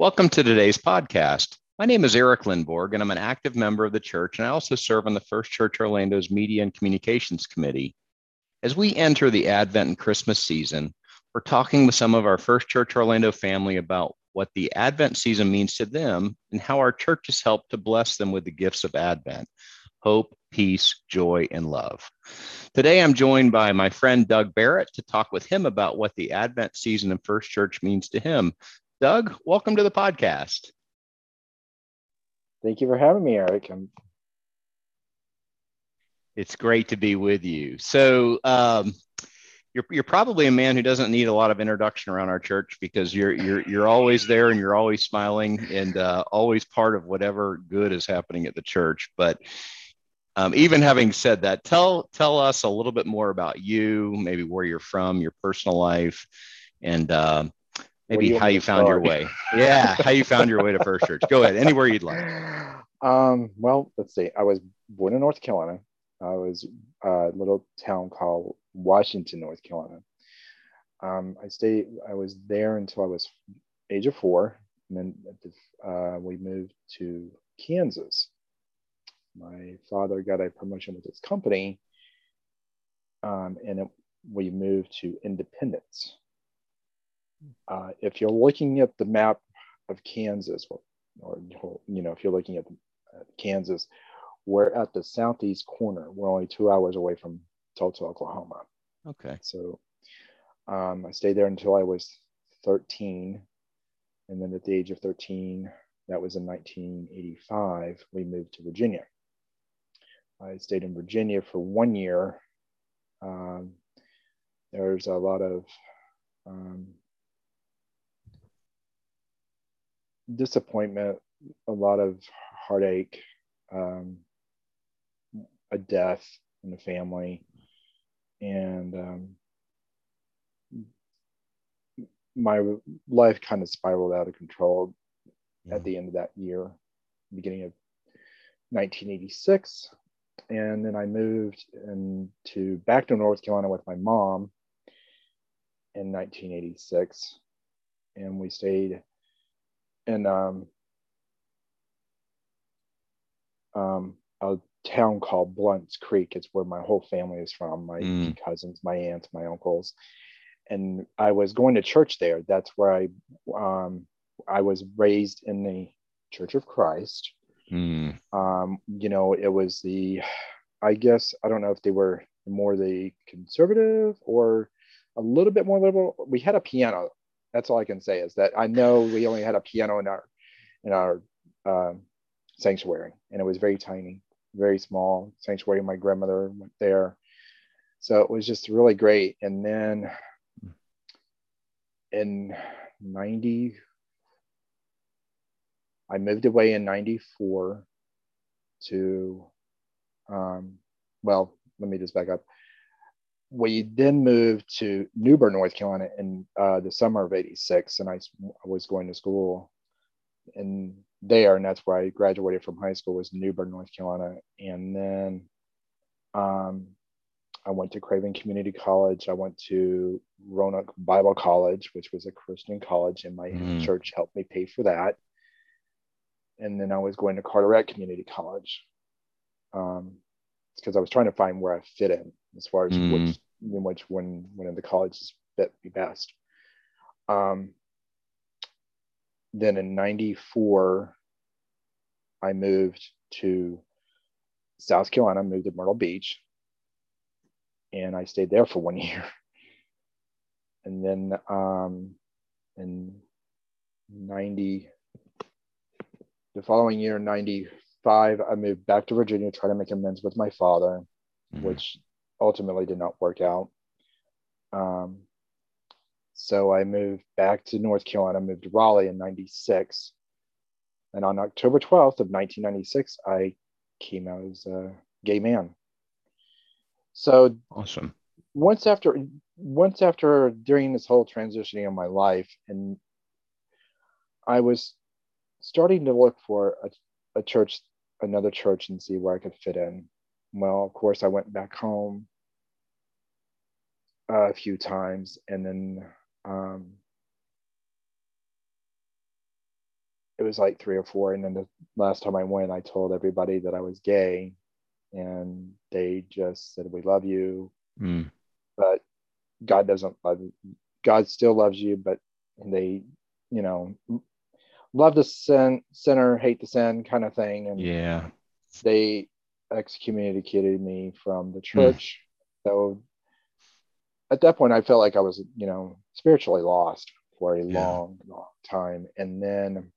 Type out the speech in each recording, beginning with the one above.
Welcome to today's podcast. My name is Eric Lindborg, and I'm an active member of the church, and I also serve on the First Church Orlando's Media and Communications Committee. As we enter the Advent and Christmas season, we're talking with some of our First Church Orlando family about what the Advent season means to them and how our church has helped to bless them with the gifts of Advent hope, peace, joy, and love. Today, I'm joined by my friend Doug Barrett to talk with him about what the Advent season in First Church means to him. Doug, welcome to the podcast. Thank you for having me, Eric. I'm... It's great to be with you. So, um, you're, you're probably a man who doesn't need a lot of introduction around our church because you're you're you're always there and you're always smiling and uh, always part of whatever good is happening at the church. But um, even having said that, tell tell us a little bit more about you, maybe where you're from, your personal life, and uh, maybe how you found your way. Yeah, how you found your way to First Church. Go ahead, anywhere you'd like. Um, well, let's see. I was born in North Carolina. I was a little town called Washington, North Carolina. Um, I stayed. I was there until I was age of four, and then uh, we moved to Kansas. My father got a promotion with his company, um, and it, we moved to Independence, uh, if you're looking at the map of Kansas, or, or you know, if you're looking at, at Kansas, we're at the southeast corner. We're only two hours away from Tulsa, Oklahoma. Okay. So um, I stayed there until I was 13. And then at the age of 13, that was in 1985, we moved to Virginia. I stayed in Virginia for one year. Um, there's a lot of um, disappointment, a lot of heartache, um, a death in the family, and um, my life kind of spiraled out of control yeah. at the end of that year, beginning of 1986. And then I moved into back to North Carolina with my mom in 1986, and we stayed in um, um, a town called Blounts Creek. It's where my whole family is from my mm. cousins, my aunts, my uncles. And I was going to church there. That's where I um, I was raised in the Church of Christ. Mm. Um, you know, it was the, I guess, I don't know if they were more the conservative or a little bit more liberal. We had a piano that's all I can say is that I know we only had a piano in our in our um, sanctuary, and it was very tiny, very small sanctuary. My grandmother went there, so it was just really great. And then in ninety, I moved away in '94 to, um, well, let me just back up we then moved to New Bern, North Carolina in uh, the summer of 86. And I, was going to school in there. And that's where I graduated from high school was New Bern, North Carolina. And then um, I went to Craven Community College. I went to Roanoke Bible College, which was a Christian college, and my mm. church helped me pay for that. And then I was going to Carteret Community College. Um, because I was trying to find where I fit in as far as mm. which in which one one of the colleges fit me best. Um, then in '94, I moved to South Carolina, moved to Myrtle Beach, and I stayed there for one year. And then um, in 90, the following year, 90, five, I moved back to Virginia, to try to make amends with my father, mm-hmm. which ultimately did not work out. Um, so I moved back to North Carolina, moved to Raleigh in 96. And on October 12th of 1996, I came out as a gay man. So awesome. Once after, once after during this whole transitioning of my life, and I was starting to look for a, a church, another church, and see where I could fit in. Well, of course, I went back home a few times, and then um, it was like three or four. And then the last time I went, I told everybody that I was gay, and they just said, "We love you," mm. but God doesn't love you. God still loves you, but they, you know, love the sin, sinner, hate the sin kind of thing. And yeah, they excommunicated me from the hmm. church. Mm. So at that point, I felt like I was, you know, spiritually lost for a yeah. long, long time. And then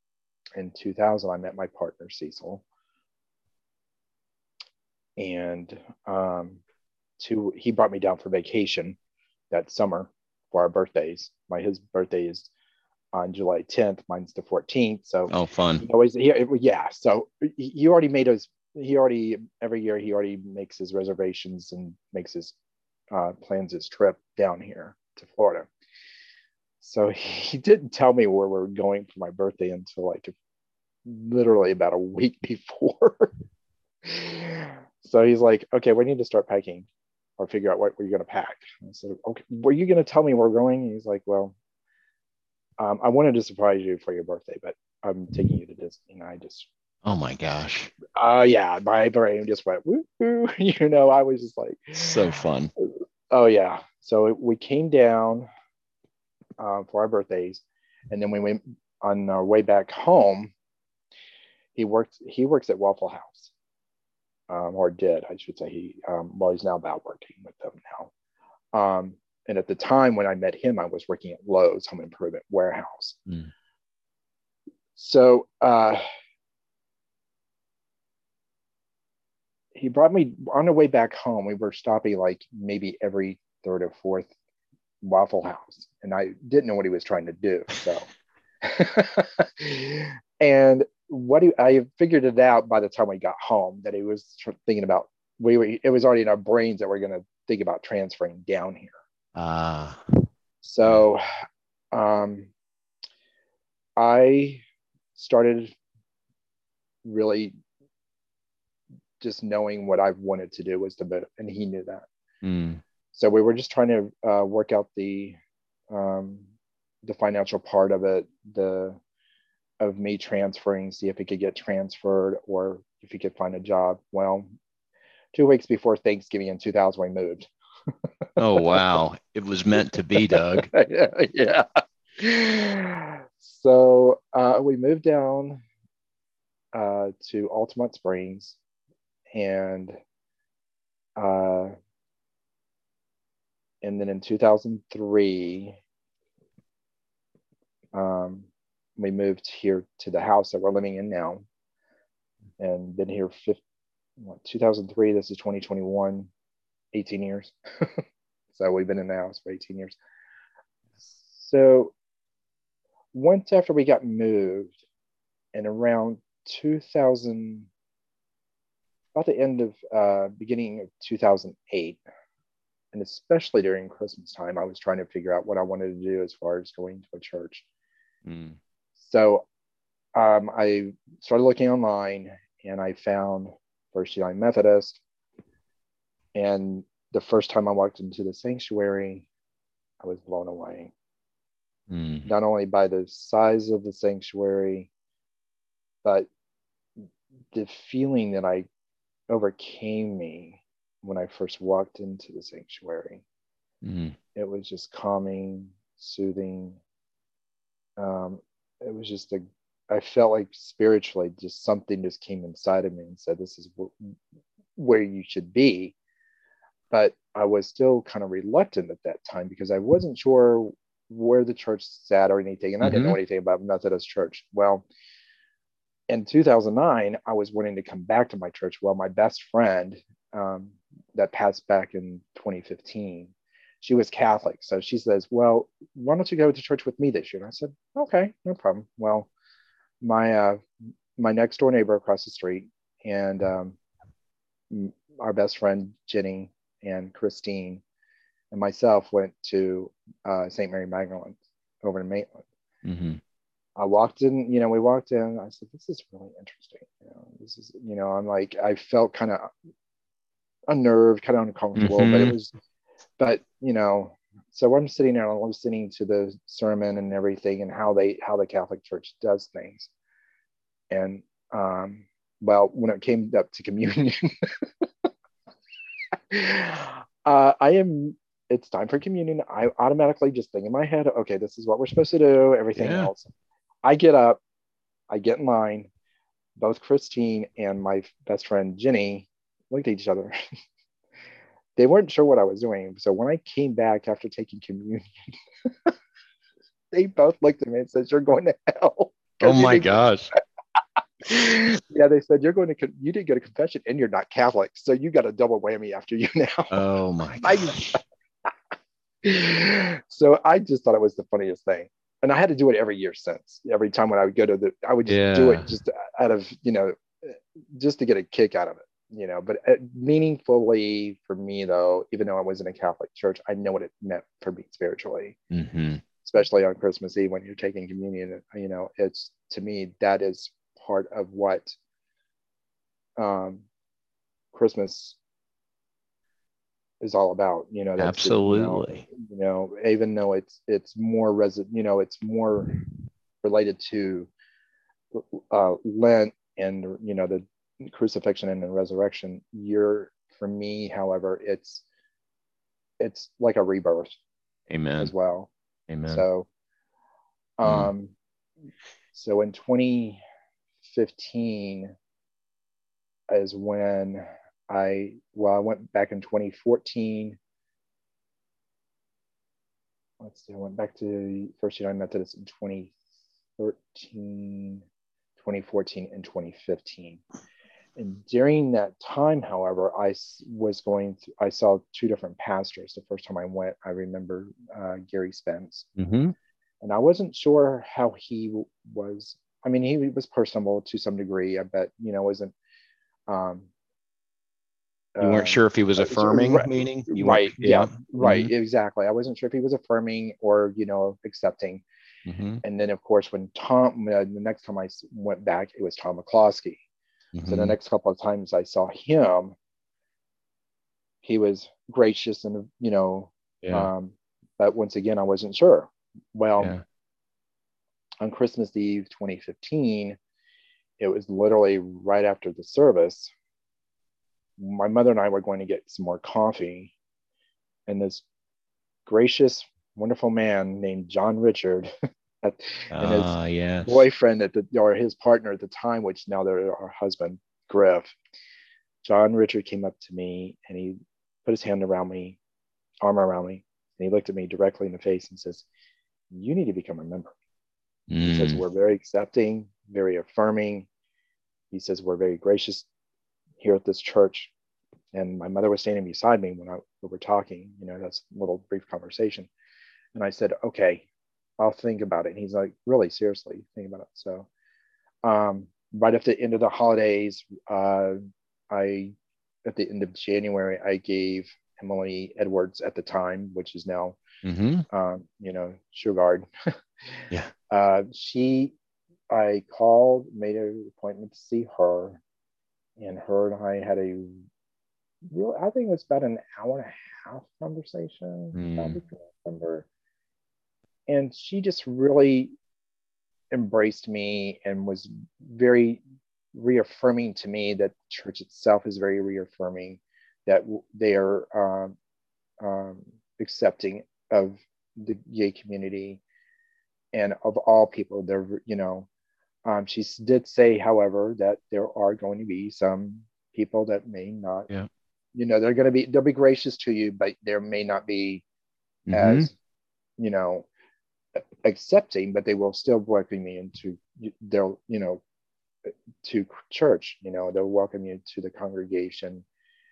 in 2000, I met my partner, Cecil. And um, to, he brought me down for vacation that summer for our birthdays. My his birthday is on July 10th. Mine's the 14th. So oh, fun. He always he, yeah. So he already made his. He already every year he already makes his reservations and makes his uh, plans his trip down here to Florida. So he didn't tell me where we are going for my birthday until like literally about a week before. so he's like, okay, we need to start packing or figure out what we're going to pack. I said, okay, were you going to tell me where we're going? he's like, well, um, I wanted to surprise you for your birthday, but I'm taking you to Disney. And I just, oh my gosh. Uh, yeah, my brain just went, woo, woo. you know, I was just like, so fun. Oh yeah. So we came down uh, for our birthdays, and then we went on our way back home. He worked. He works at Waffle House, um, or did I should say? He um, well, he's now about working with them now. Um, and at the time when I met him, I was working at Lowe's Home Improvement Warehouse. Mm. So uh, he brought me on the way back home. We were stopping like maybe every third or fourth Waffle House, and I didn't know what he was trying to do. So, and what he, I figured it out by the time we got home that he was thinking about. We were, it was already in our brains that we're going to think about transferring down here. Ah. Uh, so, um, I started really just knowing what I've wanted to do was the bit, and he knew that. Mm. So we were just trying to uh, work out the um, the financial part of it, the of me transferring, see if he could get transferred or if he could find a job. Well, two weeks before Thanksgiving in 2000, we moved. oh wow! It was meant to be, Doug. yeah. So uh, we moved down uh, to Altamonte Springs, and uh, and then in 2003 um, we moved here to the house that we're living in now and been here 50, what, 2003 this is 2021 18 years. So we've been in the house for 18 years. So once after we got moved and around 2000 about the end of uh, beginning of 2008 and especially during christmas time i was trying to figure out what i wanted to do as far as going to a church mm. so um, i started looking online and i found first united methodist and the first time i walked into the sanctuary i was blown away mm. not only by the size of the sanctuary but the feeling that i overcame me when I first walked into the sanctuary. Mm-hmm. It was just calming, soothing. Um, it was just a, I felt like spiritually, just something just came inside of me and said, This is wh- where you should be. But I was still kind of reluctant at that time because I wasn't sure where the church sat or anything. And I mm-hmm. didn't know mm-hmm. anything about Methodist Church. Well, in 2009, I was wanting to come back to my church. Well, my best friend um, that passed back in 2015, she was Catholic. So she says, Well, why don't you go to church with me this year? And I said, Okay, no problem. Well, my uh, my next door neighbor across the street and um, our best friend Jenny and Christine and myself went to uh, St. Mary Magdalene over in Maitland. Mm-hmm. I walked in, you know, we walked in. I said, "This is really interesting." You know, this is, you know, I'm like, I felt kind of unnerved, kind of uncomfortable, mm-hmm. but it mm-hmm. was, but you know, so I'm sitting there, I'm listening to the sermon and everything, and how they, how the Catholic Church does things, and um, well, when it came up to communion, uh, I am it's time for communion. I automatically just think in my head, okay, this is what we're supposed to do. Everything yeah. else. I get up, I get in line. Both Christine and my best friend Jenny looked at each other. they weren't sure what I was doing. So when I came back after taking communion, they both looked at me and said, You're going to hell. Oh my gosh. yeah, they said you're going to you didn't get a confession and you're not Catholic, so you got a double whammy after you now. Oh my gosh. so I just thought it was the funniest thing. And I had to do it every year since. Every time when I would go to the, I would just yeah. do it just out of, you know, just to get a kick out of it, you know. But uh, meaningfully for me, though, even though I was in a Catholic church, I know what it meant for me spiritually, mm-hmm. especially on Christmas Eve when you're taking communion. You know, it's to me, that is part of what um, Christmas is all about you know absolutely you know, you know, even though it's it's more resident you know it's more related to uh, lent and you know the crucifixion and the resurrection you're for me however it's it's like a rebirth amen as well amen so mm. um mm. so in 2015 is when I well, I went back in 2014. Let's see, I went back to First United Methodist in 2013, 2014, and 2015. And during that time, however, I was going to, I saw two different pastors. The first time I went, I remember uh, Gary Spence. Mm-hmm. And I wasn't sure how he was. I mean, he was personable to some degree. I bet, you know, wasn't um, you weren't sure if he was uh, affirming, right, meaning you right? Yeah, yeah right. Mm-hmm. Exactly. I wasn't sure if he was affirming or you know accepting. Mm-hmm. And then, of course, when Tom, uh, the next time I went back, it was Tom McCloskey. Mm-hmm. So the mm-hmm. next couple of times I saw him, he was gracious and you know, yeah. um, but once again, I wasn't sure. Well, yeah. on Christmas Eve 2015, it was literally right after the service my mother and I were going to get some more coffee, and this gracious, wonderful man named John Richard and his uh, yes. boyfriend at the or his partner at the time, which now they're our husband, Griff. John Richard came up to me and he put his hand around me, arm around me, and he looked at me directly in the face and says, "You need to become a member." Mm. He says mm. we're very accepting, very affirming. He says we're very gracious here at this church. And my mother was standing beside me when I, we were talking, you know, that's a little brief conversation. And I said, okay, I'll think about it. And he's like, really, seriously, think about it. So, um, right at the end of the holidays, uh, I, at the end of January, I gave Emily Edwards at the time, which is now, mm-hmm. um, you know, Shugard. yeah. Uh, she, I called, made an appointment to see her and her and I had a real, I think it was about an hour and a half conversation. Mm. remember. And she just really embraced me and was very reaffirming to me that church itself is very reaffirming that they are um, um, accepting of the gay community and of all people they're you know um, she did say, however, that there are going to be some people that may not, yeah. you know, they're going to be, they'll be gracious to you, but there may not be mm-hmm. as, you know, accepting, but they will still welcome me into their, you know, to church, you know, they'll welcome you to the congregation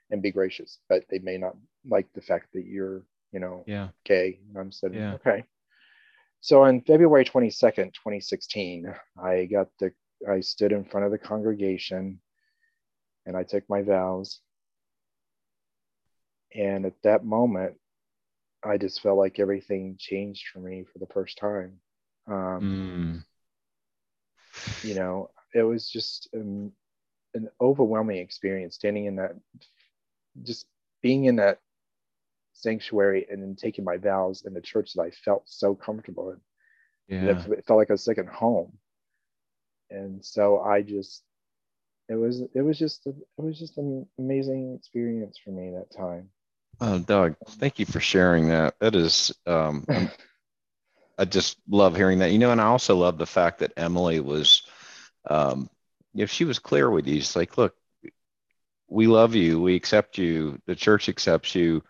and be gracious, but they may not like the fact that you're you know, yeah. gay. And I'm saying, Yeah. okay. So on February 22nd, 2016, I got the, I stood in front of the congregation and I took my vows. And at that moment, I just felt like everything changed for me for the first time. Um, Mm. you know, it was just um, an overwhelming experience standing in that, just being in that sanctuary and then taking my vows in the church that I felt so comfortable in. Yeah. It, it felt like a second home. And so I just, it was, it was just, a, it was just an amazing experience for me that time. Oh, Doug, thank you for sharing that. That is, um, I just love hearing that. You know, and I also love the fact that Emily was, um, you know, she was clear with you. She's like, look, we love you, we accept you, the church accepts you,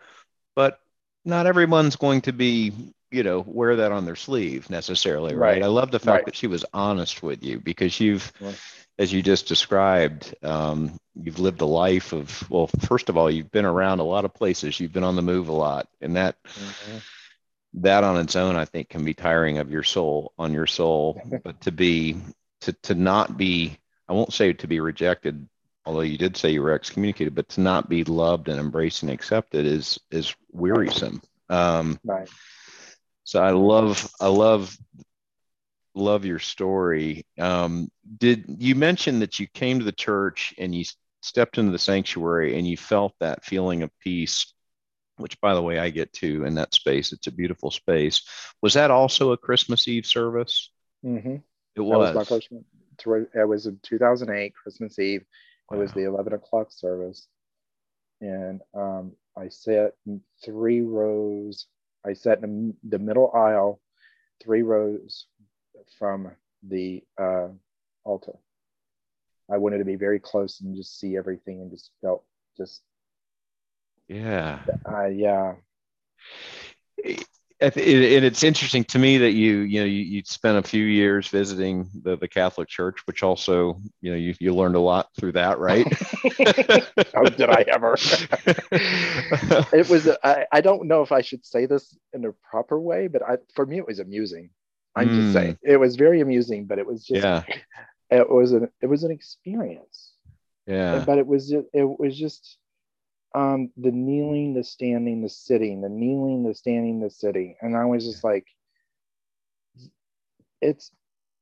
but not everyone's going to be, you know, wear that on their sleeve necessarily, right? Right. I love the fact Right. that she was honest with you because you've, Right. as you just described, um, you've lived a life of, well, first of all, you've been around a lot of places, you've been on the move a lot, and that Mhm. that on its own, I think, can be tiring of your soul on your soul. but to be to to not be, I won't say to be rejected, although you did say you were excommunicated, but to not be loved and embraced and accepted is is wearisome. Um, Right. so I love I love love your story. Um, did you mention that you came to the church and you stepped into the sanctuary and you felt that feeling of peace? Which, by the way, I get to in that space. It's a beautiful space. Was that also a Christmas Eve service? Mm-hmm. It That was. was my first one. It was in 2008, Christmas Eve. It was the 11 o'clock service. And um, I sat in three rows. I sat in the middle aisle, three rows from the uh, altar. I wanted to be very close and just see everything and just felt just, Yeah. uh, yeah. I th- it- and it's interesting to me that you you know you, you spent a few years visiting the, the Catholic Church, which also you know you, you learned a lot through that, right? How did I ever? it was I, I don't know if i should say this in a proper way but I, for me it was amusing i'm Mm. just saying it was very amusing but it was just yeah, it was an it was an experience yeah, but it was it was just um the kneeling the standing the sitting the kneeling the standing the sitting. And i was just like it's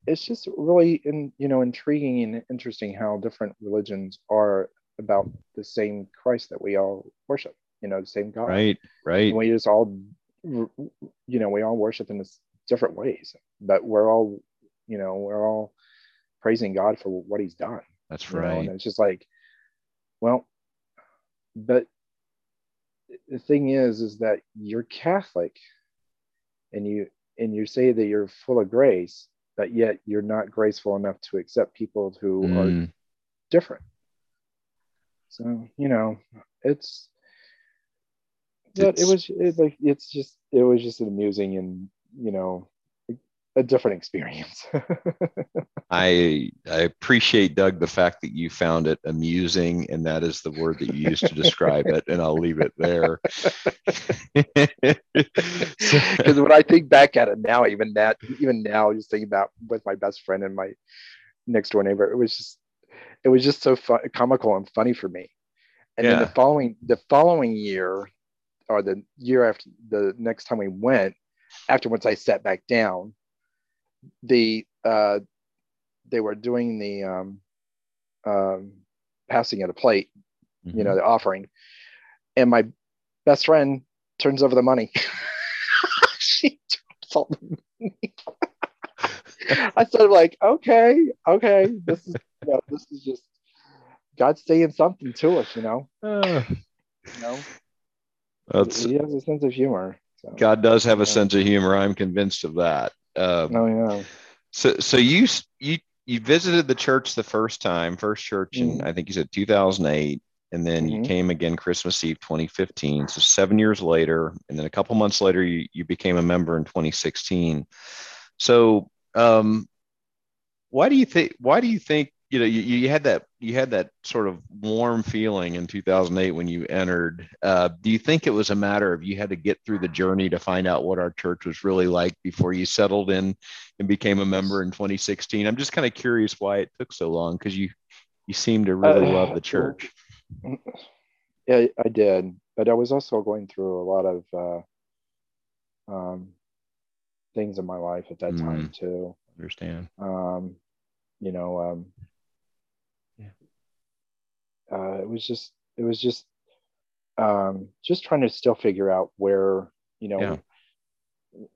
it's just really in you know intriguing and interesting how different religions are about the same christ that we all worship you know the same god. Right, right, and we just all you know we all worship in this different ways but we're all you know we're all praising god for what he's done that's you know, right. and it's just like well but the thing is is that you're catholic and you and you say that you're full of grace but yet you're not graceful enough to accept people who are Mm, different. So you know it's but it was it, like it's just it was just amusing and you know a different experience. I I appreciate Doug the fact that you found it amusing, and that is the word that you used to describe it, and I'll leave it there. because when i think back at it now even that even now just thinking about with my best friend and my next door neighbor it was just it was just so fun, comical and funny for me. And then the following the following year or the year after the next time we went after once i sat back down the uh they were doing the um um passing of the plate you know the offering. And my best friend turns over the money. She turns all the money. I started like okay okay this is you know, this is just god's saying something to us you know? Uh, you know? That's, he has a sense of humor so. God does have a sense of humor. I'm convinced of that. Uh, oh yeah So, so you you you visited the church the first time, first church in Mhm. I think you said 2008, and then you Mhm. came again Christmas Eve 2015. So seven years later, and then a couple months later, you you became a member in 2016. So, um, why do you think why do you think you know, you, you had that you had that sort of warm feeling in 2008 when you entered. Uh, do you think it was a matter of you had to get through the journey to find out what our church was really like before you settled in and became a member in 2016? I'm just kind of curious why it took so long because you you seem to really uh, love the church. Yeah, I did, but I was also going through a lot of uh, um, things in my life at that mm, time too. Understand. Um, you know, um. Uh, it was just it was just um, just trying to still figure out where you know yeah.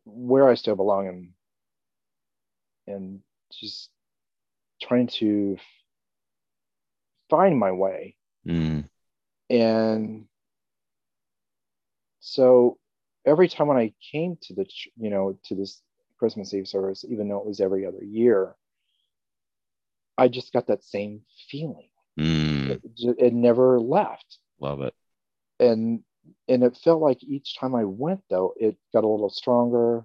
where I still belong and and just trying to find my way. Mm. And so every time when I came to the you know to this Christmas Eve service, even though it was every other year, I just got that same feeling. Mm. It, it, never left. Love it. And and it felt like each time I went though, it got a little stronger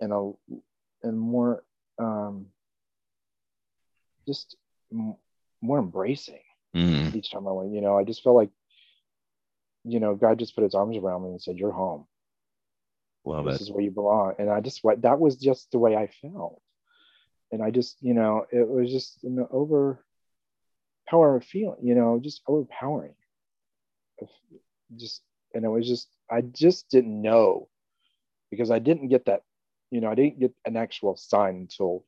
and a and more um just m- more embracing mm. each time I went. You know, I just felt like you know, God just put his arms around me and said, You're home. Love this it. is where you belong. And I just what that was just the way I felt and I just, you know, it was just an overpowering feeling, you know, just overpowering. Just, and it was just, I just didn't know because I didn't get that, you know, I didn't get an actual sign until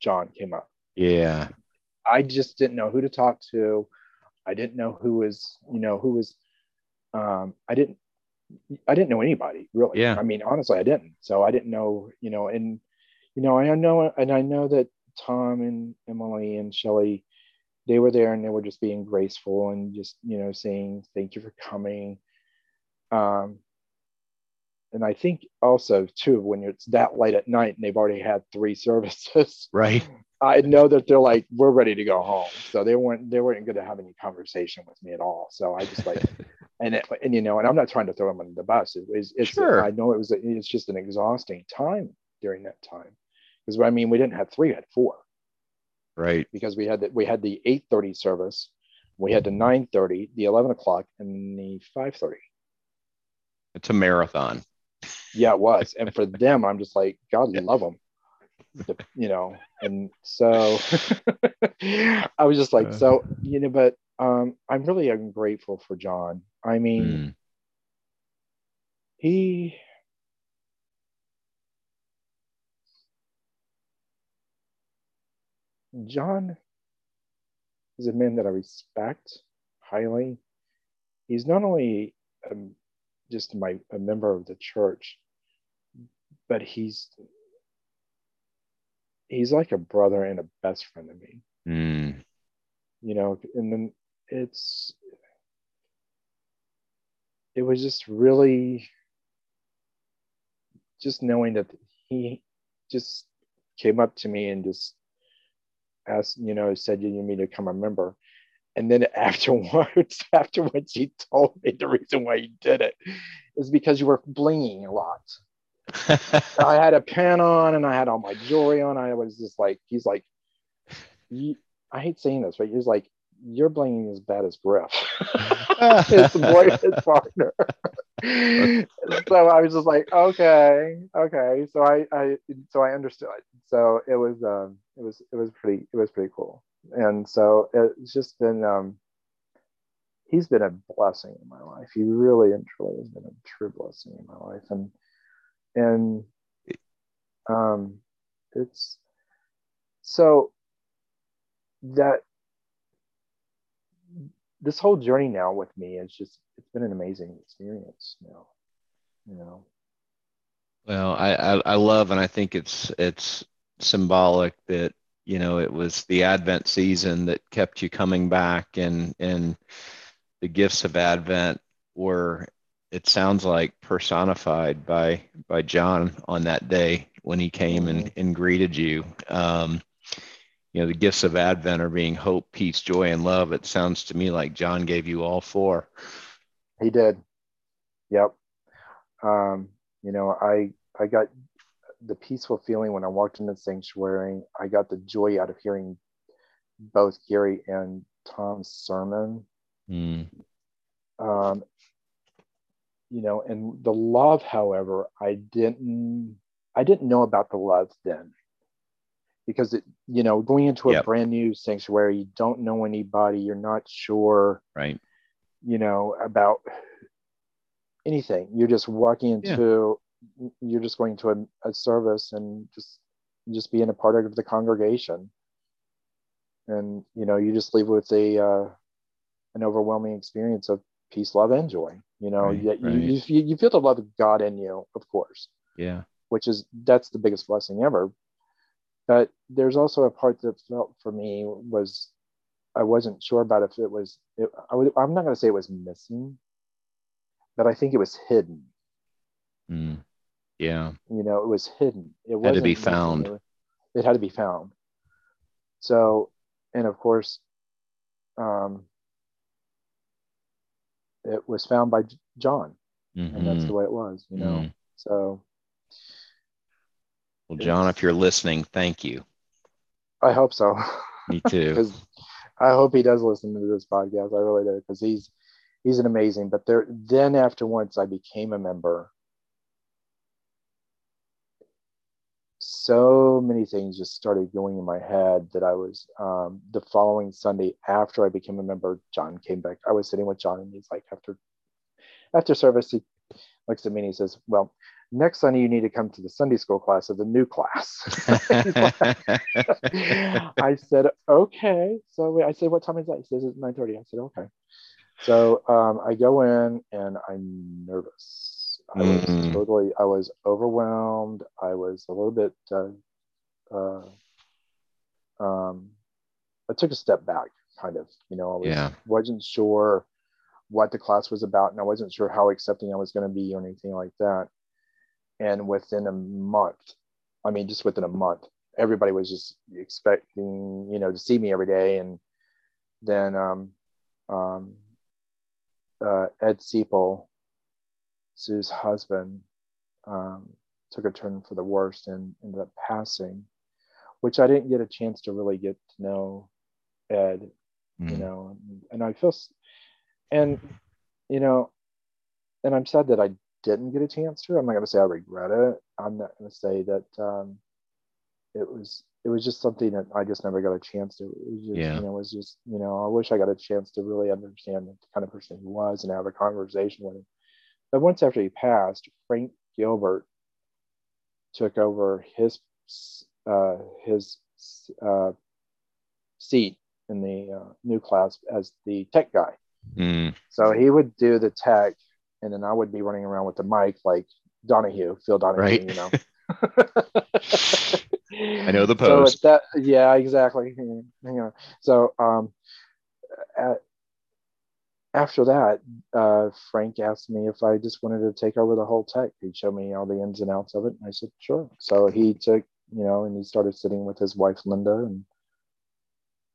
John came up. Yeah. I just didn't know who to talk to. I didn't know who was, you know, who was, um, I didn't, I didn't know anybody really. Yeah. I mean, honestly, I didn't. So I didn't know, you know, and you know, I know, and I know that Tom and Emily and Shelly, they were there and they were just being graceful and just, you know, saying, thank you for coming. Um, and I think also too, when it's that late at night and they've already had three services, right? I know that they're like, we're ready to go home. So they weren't, they weren't going to have any conversation with me at all. So I just like, and it, and you know, and I'm not trying to throw them under the bus. It was, it's, sure. I know it was, it's just an exhausting time during that time because I mean we didn't have three, we had four. Right. Because we had the, we had the 8:30 service, we had the 9:30, the 11 o'clock, and the 5:30. It's a marathon. Yeah, it was. and for them, I'm just like, God love them. The, you know, and so I was just like, so you know, but um, I'm really grateful for John. I mean, mm. he John is a man that I respect highly. He's not only um, just my a member of the church, but he's he's like a brother and a best friend to me. Mm. You know, and then it's it was just really just knowing that he just came up to me and just asked, you know, said you need me to become a member. And then afterwards, afterwards, he told me the reason why he did it is because you were blinging a lot. I had a pen on and I had all my jewelry on. I was just like, he's like, I hate saying this, but he's like, you're blinging as bad as Griff, his boy, his partner. so I was just like, okay, okay. So I, I, so I understood. So it was, um, it was, it was pretty, it was pretty cool. And so it's just been, um, he's been a blessing in my life. He really and truly has been a true blessing in my life. And, and, um, it's so that this whole journey now with me is just it's been an amazing experience now you know well I, I i love and i think it's it's symbolic that you know it was the advent season that kept you coming back and and the gifts of advent were it sounds like personified by by john on that day when he came mm-hmm. and, and greeted you. Um, you know the gifts of advent are being hope peace joy and love it sounds to me like john gave you all four. He did. Yep. Um, you know i i got the peaceful feeling when i walked into the sanctuary i got the joy out of hearing both Gary and Tom's sermon. Mm. Um, you know, and the love, however, I didn't I didn't know about the love then. Because it, you know, going into a Yep. brand new sanctuary, you don't know anybody, you're not sure, Right. you know, about anything. You're just walking into you're just going to a, a service and just just being a part of the congregation. And you know, you just leave with a uh, an overwhelming experience of peace, love, and joy. You know, Right, you, right. you, you you feel the love of God in you, of course, Yeah. which is that's the biggest blessing ever. But there's also a part that felt for me was I wasn't sure about if it was. It, I would, I'm not going to say it was missing, but I think it was hidden. Mm. Yeah. You know, it was hidden. It Had to be found. It, had to be found. So, and of course, um, it was found by John, and that's Mhm. the way it was. You know, Mm. so Well, John, if you're listening, thank you. I hope so. Me too. because I hope he does listen to this podcast. I really do because he's he's an amazing. But there, then after once I became a member, so many things just started going in my head that I was um, the following Sunday after I became a member. John came back. I was sitting with John, and he's like, after after service, he looks at me and he says, "Well, next Sunday you need to come to the Sunday school class of the new class." I said, okay. So I said, what time is that? He says it's 9:30. I said, okay. So um, I go in and I'm nervous. I was Mm. totally, I was overwhelmed. I was a little bit, uh, uh, um, I took a step back, kind of. You know, I was, Yeah. wasn't sure what the class was about, and I wasn't sure how accepting I was going to be or anything like that. And within a month, I mean, just within a month, everybody was just expecting, you know, to see me every day. And then um, um, uh, Ed Seipel, Sue's husband, um, took a turn for the worst and ended up passing, which I didn't get a chance to really get to know Ed, you Mm. know, and, and I feel, and, you know, and I'm sad that I didn't get a chance to. I'm not going to say I regret it. I'm not going to say that um, it was it was just something that I just never got a chance to. It was just, Yeah. you know, it was just, you know, I wish I got a chance to really understand the kind of person he was and have a conversation with him. But once after he passed, Frank Gilbert took over his uh, his uh, seat in the uh, new class as the tech guy. Mm. So he would do the tech, and then I would be running around with the mic like Donahue, Phil Donahue, Right. you know. I know the So pose. at that, yeah, exactly. You know, so um, at, after that, uh, Frank asked me if I just wanted to take over the whole tech. He'd show me all the ins and outs of it, and I said sure. So he took, you know, and he started sitting with his wife Linda, and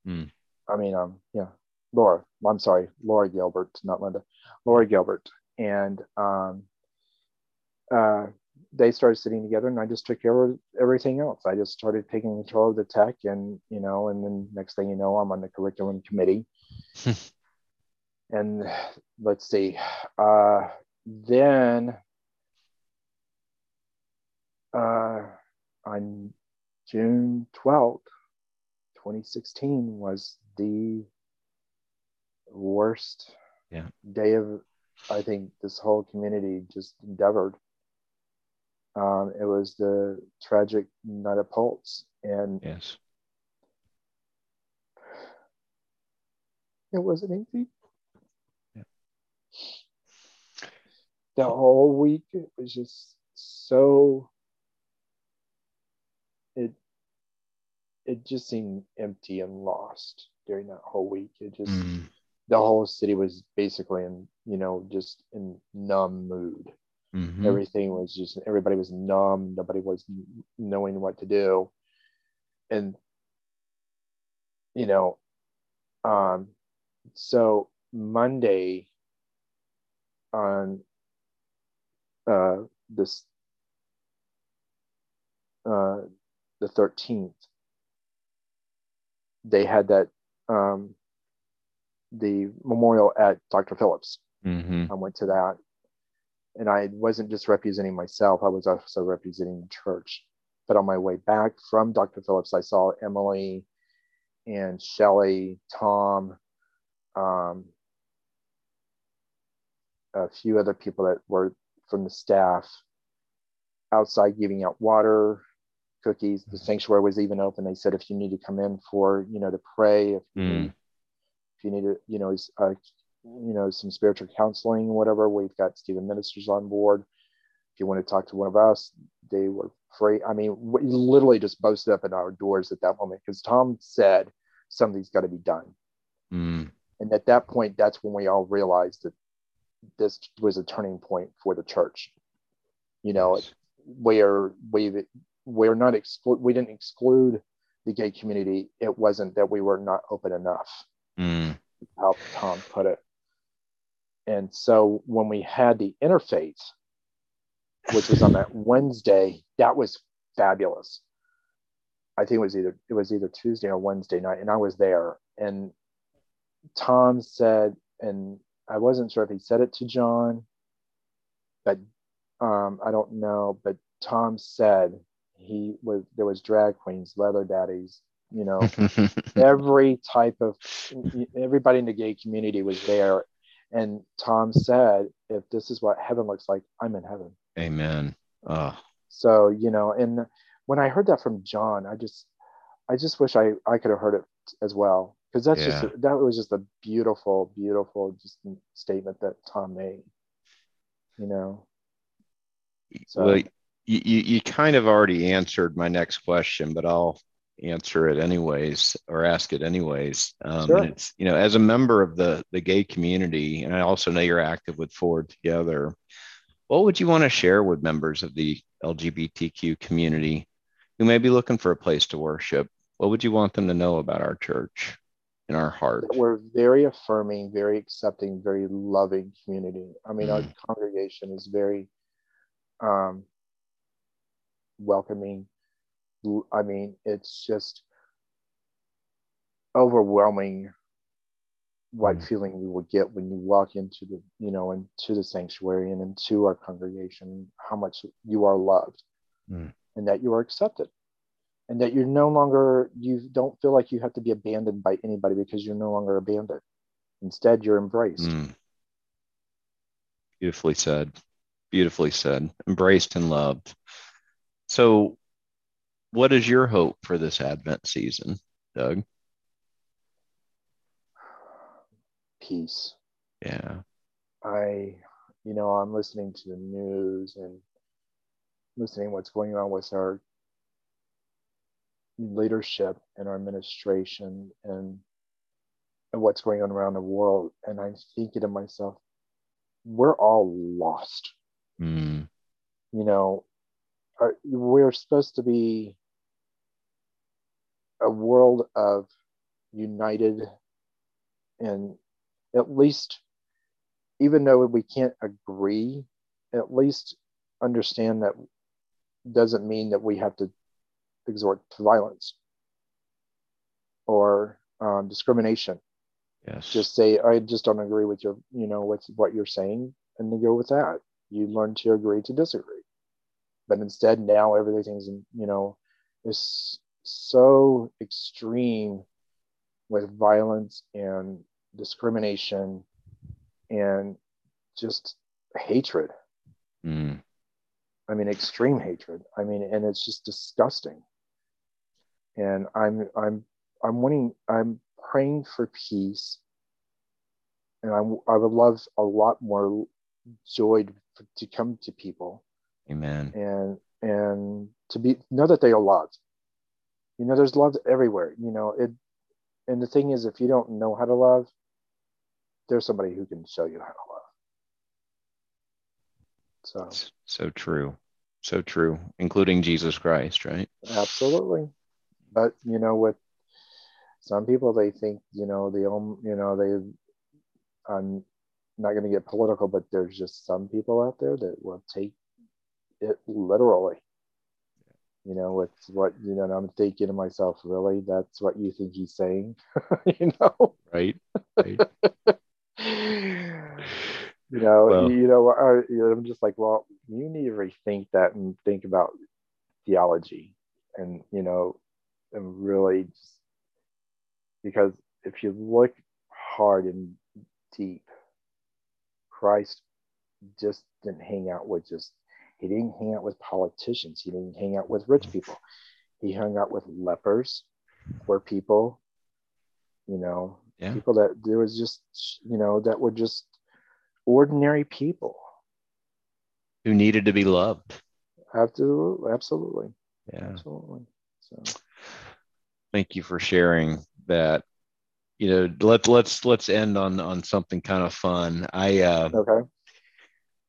Hmm. I mean, um, yeah, Laura. I'm sorry, Laura Gilbert, not Linda. Laura Gilbert, and um, uh, they started sitting together, and I just took care of everything else. I just started taking control of the tech, and you know, and then next thing you know, I'm on the curriculum committee. and let's see, uh, then uh, on June 12th, 2016 was the worst Yeah. day of I think this whole community just endeavored. Um, it was the tragic night of Pulse, and Yes. it wasn't easy. The whole week it was just so it it just seemed empty and lost during that whole week. It just Mm. the whole city was basically in you know just in numb mood. Mhm. Everything was just everybody was numb. Nobody was knowing what to do, and you know, um, so Monday on uh, this uh, the thirteenth, they had that um, the memorial at Dr. Phillips. Mm-hmm. I went to that, and I wasn't just representing myself; I was also representing the church. But on my way back from Dr. Phillips, I saw Emily and Shelly, Tom, um, a few other people that were from the staff outside giving out water, cookies. The sanctuary was even open. They said if you need to come in for you know to pray, if you Mm. need if you need to you know uh, you know some spiritual counseling, whatever. We've got Stephen ministers on board. If you want to talk to one of us, they were free. I mean, we literally just busted up at our doors at that moment because Tom said something's got to be done. Mm. And at that point, that's when we all realized that this was a turning point for the church. You know, Yes. where we we're not exclude we didn't exclude the gay community. It wasn't that we were not open enough, Mm. how Tom put it. And so when we had the interfaith, which was on that Wednesday, that was fabulous. I think it was either it was either Tuesday or Wednesday night, and I was there. And Tom said, and I wasn't sure if he said it to John, but um, I don't know. But Tom said he was there was drag queens, leather daddies, you know, every type of everybody in the gay community was there. And Tom said, if this is what heaven looks like, I'm in heaven. Amen. Oh, So, you know, and when I heard that from John, I just I just wish I, I could have heard it as well. Because that's Yeah. just that was just a beautiful, beautiful just statement that Tom made. You know. So well, you, you, you kind of already answered my next question, but I'll answer it anyways or ask it anyways. Um, Sure. it's, you know, as a member of the, the gay community, and I also know you're active with Forward Together, what would you want to share with members of the LGBTQ community who may be looking for a place to worship? What would you want them to know about our church and our heart? we're very affirming, very accepting, very loving community. I mean, our Mm. congregation is very um, welcoming. I mean, it's just overwhelming what Mm. feeling you will get when you walk into the, you know, into the sanctuary and into our congregation, how much you are loved Mm. and that you are accepted. And that you're no longer, you don't feel like you have to be abandoned by anybody because you're no longer abandoned. Instead, you're embraced. Mm. Beautifully said. Beautifully said. Embraced and loved. So, what is your hope for this Advent season, Doug? Peace. Yeah. I, you know, I'm listening to the news and listening what's going on with our leadership and our administration and and what's going on around the world. And I'm thinking to myself, we're all lost. Mm. You know, are, we're supposed to be a world of united and at least even though we can't agree at least understand that doesn't mean that we have to exhort to violence or um, discrimination Yes. just say i just don't agree with your you know with what you're saying and then go with that you learn to agree to disagree but instead now everything's you know is so extreme with violence and discrimination and just hatred Mm. I mean, extreme hatred. I mean, and it's just disgusting. And I'm, I'm, I'm wanting, I'm praying for peace. And I'm I would love a lot more joy to, to come to people Amen. and, and to be, know that they are loved. You know, there's love everywhere, you know, it, and the thing is, if you don't know how to love, there's somebody who can show you how to love. So. So true. So true, including Jesus Christ, right? absolutely but you know with some people they think you know the um you know they i'm not going to get political but there's just some people out there that will take it literally. You know it's what you know i'm thinking to myself really? That's what you think he's saying? You know? Right, right. you know well, you know i'm just like well you need to rethink that and think about theology and you know and really just because if you look hard and deep christ just didn't hang out with just he didn't hang out with politicians. He didn't hang out with rich people. He hung out with lepers, poor people, you know, yeah. people that there was just, you know, that were just ordinary people who needed to be loved. Absolutely. Absolutely. Yeah. Absolutely. So thank you for sharing that. You know, let's let's let's end on on something kind of fun. I uh okay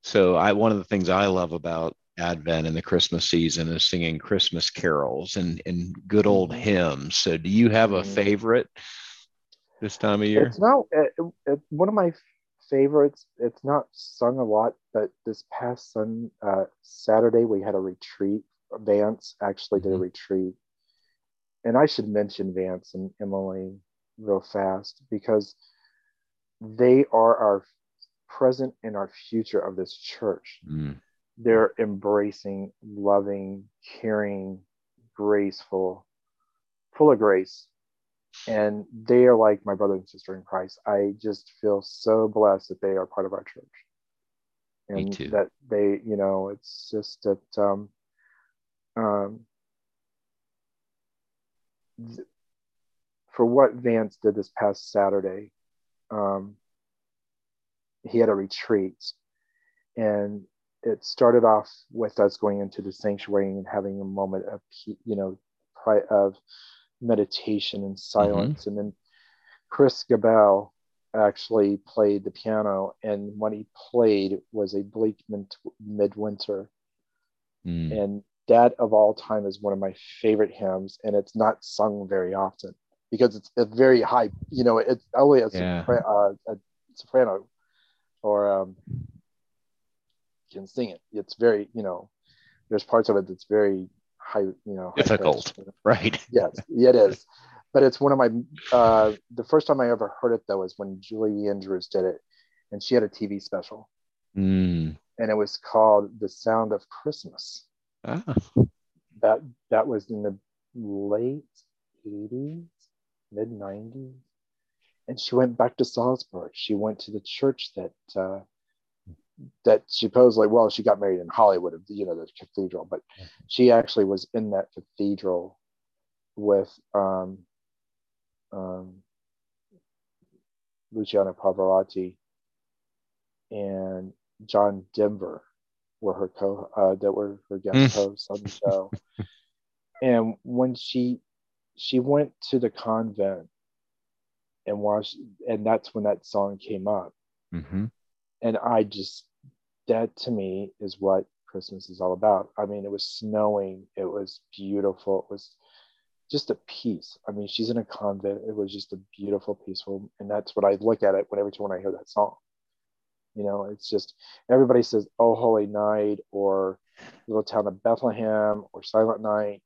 so I one of the things I love about Advent and the Christmas season is singing Christmas carols and and good old mm-hmm. hymns. So do you have a mm-hmm. favorite this time of year? It's not it, it, one of my favorites. It's not sung a lot, but this past sun uh, Saturday we had a retreat. Vance actually did a mm-hmm. retreat, and I should mention Vance and Emily real fast because they are our present and our future of this church. Mm. They're embracing, loving, caring, graceful, full of grace. And they are like my brother and sister in Christ. I just feel so blessed that they are part of our church. And that they, you know, it's just that um, um, th- for what Vance did this past Saturday, um, he had a retreat and it started off with us going into the sanctuary and having a moment of you know of meditation and silence mm-hmm. and then chris gabel actually played the piano and what he played was a bleak midwinter mm. and that of all time is one of my favorite hymns and it's not sung very often because it's a very high you know it's only a, yeah. sopra- uh, a soprano or um, can sing it. It's very, you know, there's parts of it that's very high, you know, difficult, right? yes, yeah, it is. But it's one of my. Uh, the first time I ever heard it though was when Julie Andrews did it, and she had a TV special, mm. and it was called "The Sound of Christmas." Ah. That that was in the late '80s, mid '90s and she went back to Salzburg. She went to the church that uh, that supposedly, well, she got married in Hollywood, you know, the cathedral, but she actually was in that cathedral with um, um, Luciano Pavarotti and John Denver were her co uh, that were her guest mm. hosts on the show. and when she she went to the convent and watched, and that's when that song came up. Mm-hmm. And I just, that to me is what Christmas is all about. I mean, it was snowing, it was beautiful, it was just a peace. I mean, she's in a convent. It was just a beautiful, peaceful, and that's what I look at it whenever when I hear that song. You know, it's just everybody says "Oh Holy Night" or "Little Town of Bethlehem" or "Silent Night,"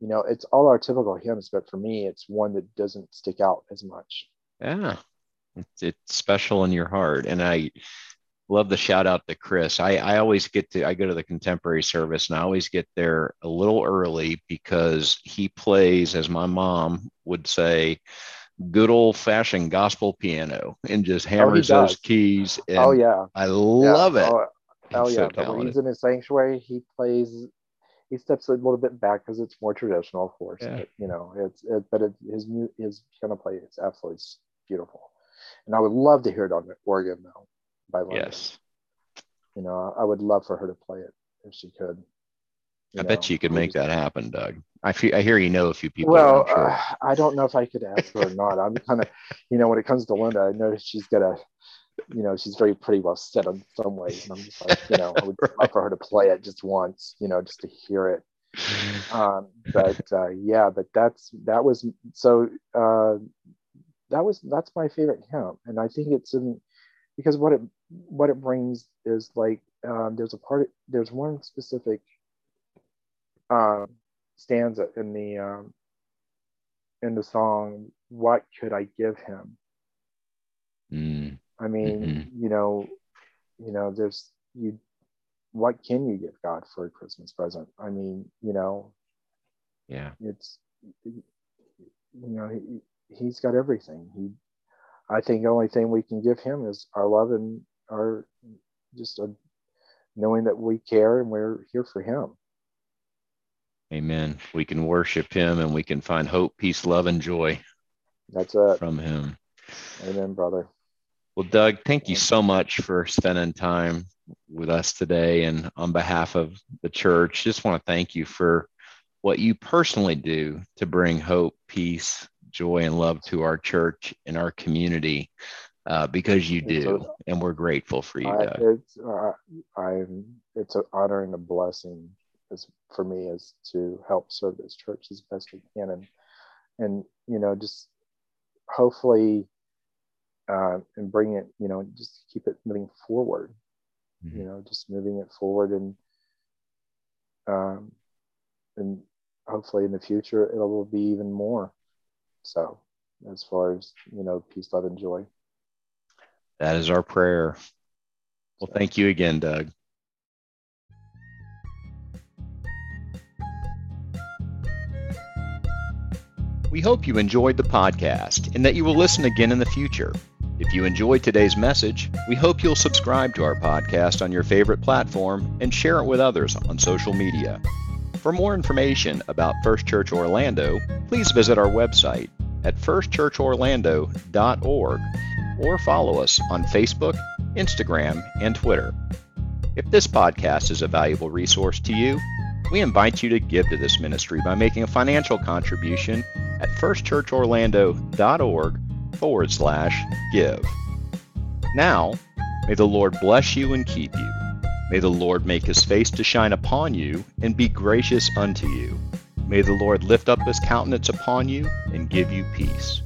you know it's all our typical hymns but for me it's one that doesn't stick out as much. Yeah. It's, special in your heart. And i love the shout out to chris. I, I always get to i go to the contemporary service and i always get there a little early because he plays as my mom would say good old fashioned gospel piano and just oh, hammers oh, those keys oh yeah i love yeah. it oh, oh yeah so when he's in his sanctuary he plays he steps a little bit back because it's more traditional, of course. Yeah. But, you know, it's it, but it, his his piano play is absolutely beautiful, and I would love to hear it on the organ though. By Linda. Yes. You know, I would love for her to play it if she could. I know, bet you could make that happen, Doug. I feel, I hear you know a few people. Well, sure. uh, I don't know if I could ask her or not. I'm kind of, you know, when it comes to Linda, I know she's got a you know, she's very pretty well set on some ways. And I'm just like, you know, I would right. love for her to play it just once, you know, just to hear it. Um, but uh, yeah, but that's that was so uh, that was that's my favorite hymn, and I think it's in because what it what it brings is like um, there's a part there's one specific um, stanza in the um, in the song, "What could I give him?" Mm. I mean, Mhm. you know, you know, there's you. What can you give God for a Christmas present? I mean, you know, Yeah. it's you know he, he's got everything. He, I think the only thing we can give him is our love and our just a, knowing that we care and we're here for him. Amen. We can worship him and we can find hope, peace, love, and joy That's it. from him. Amen, brother. Well, Doug, thank you so much for spending time with us today. And on behalf of the church, just want to thank you for what you personally do to bring hope, peace, joy, and love to our church and our community uh, because you do. a- and we're grateful for you, I, Doug. it's uh, I'm it's an honor and a blessing as for me is to help serve this church as best we can and and you know just hopefully uh, and bring it you know just keep it moving forward Mhm. you know just moving it forward and um and hopefully in the future it will be even more so as far as you know peace love and joy That is our prayer. Well, thank you again, Doug. We hope you enjoyed the podcast and that you will listen again in the future. If you enjoyed today's message, we hope you'll subscribe to our podcast on your favorite platform and share it with others on social media. For more information about First Church Orlando, please visit our website at firstchurchorlando.org or follow us on Facebook, Instagram, and Twitter. If this podcast is a valuable resource to you, we invite you to give to this ministry by making a financial contribution at firstchurchorlando.org forward slash give. Now, may the Lord bless you and keep you. May the Lord make his face to shine upon you and be gracious unto you. May the Lord lift up his countenance upon you and give you peace.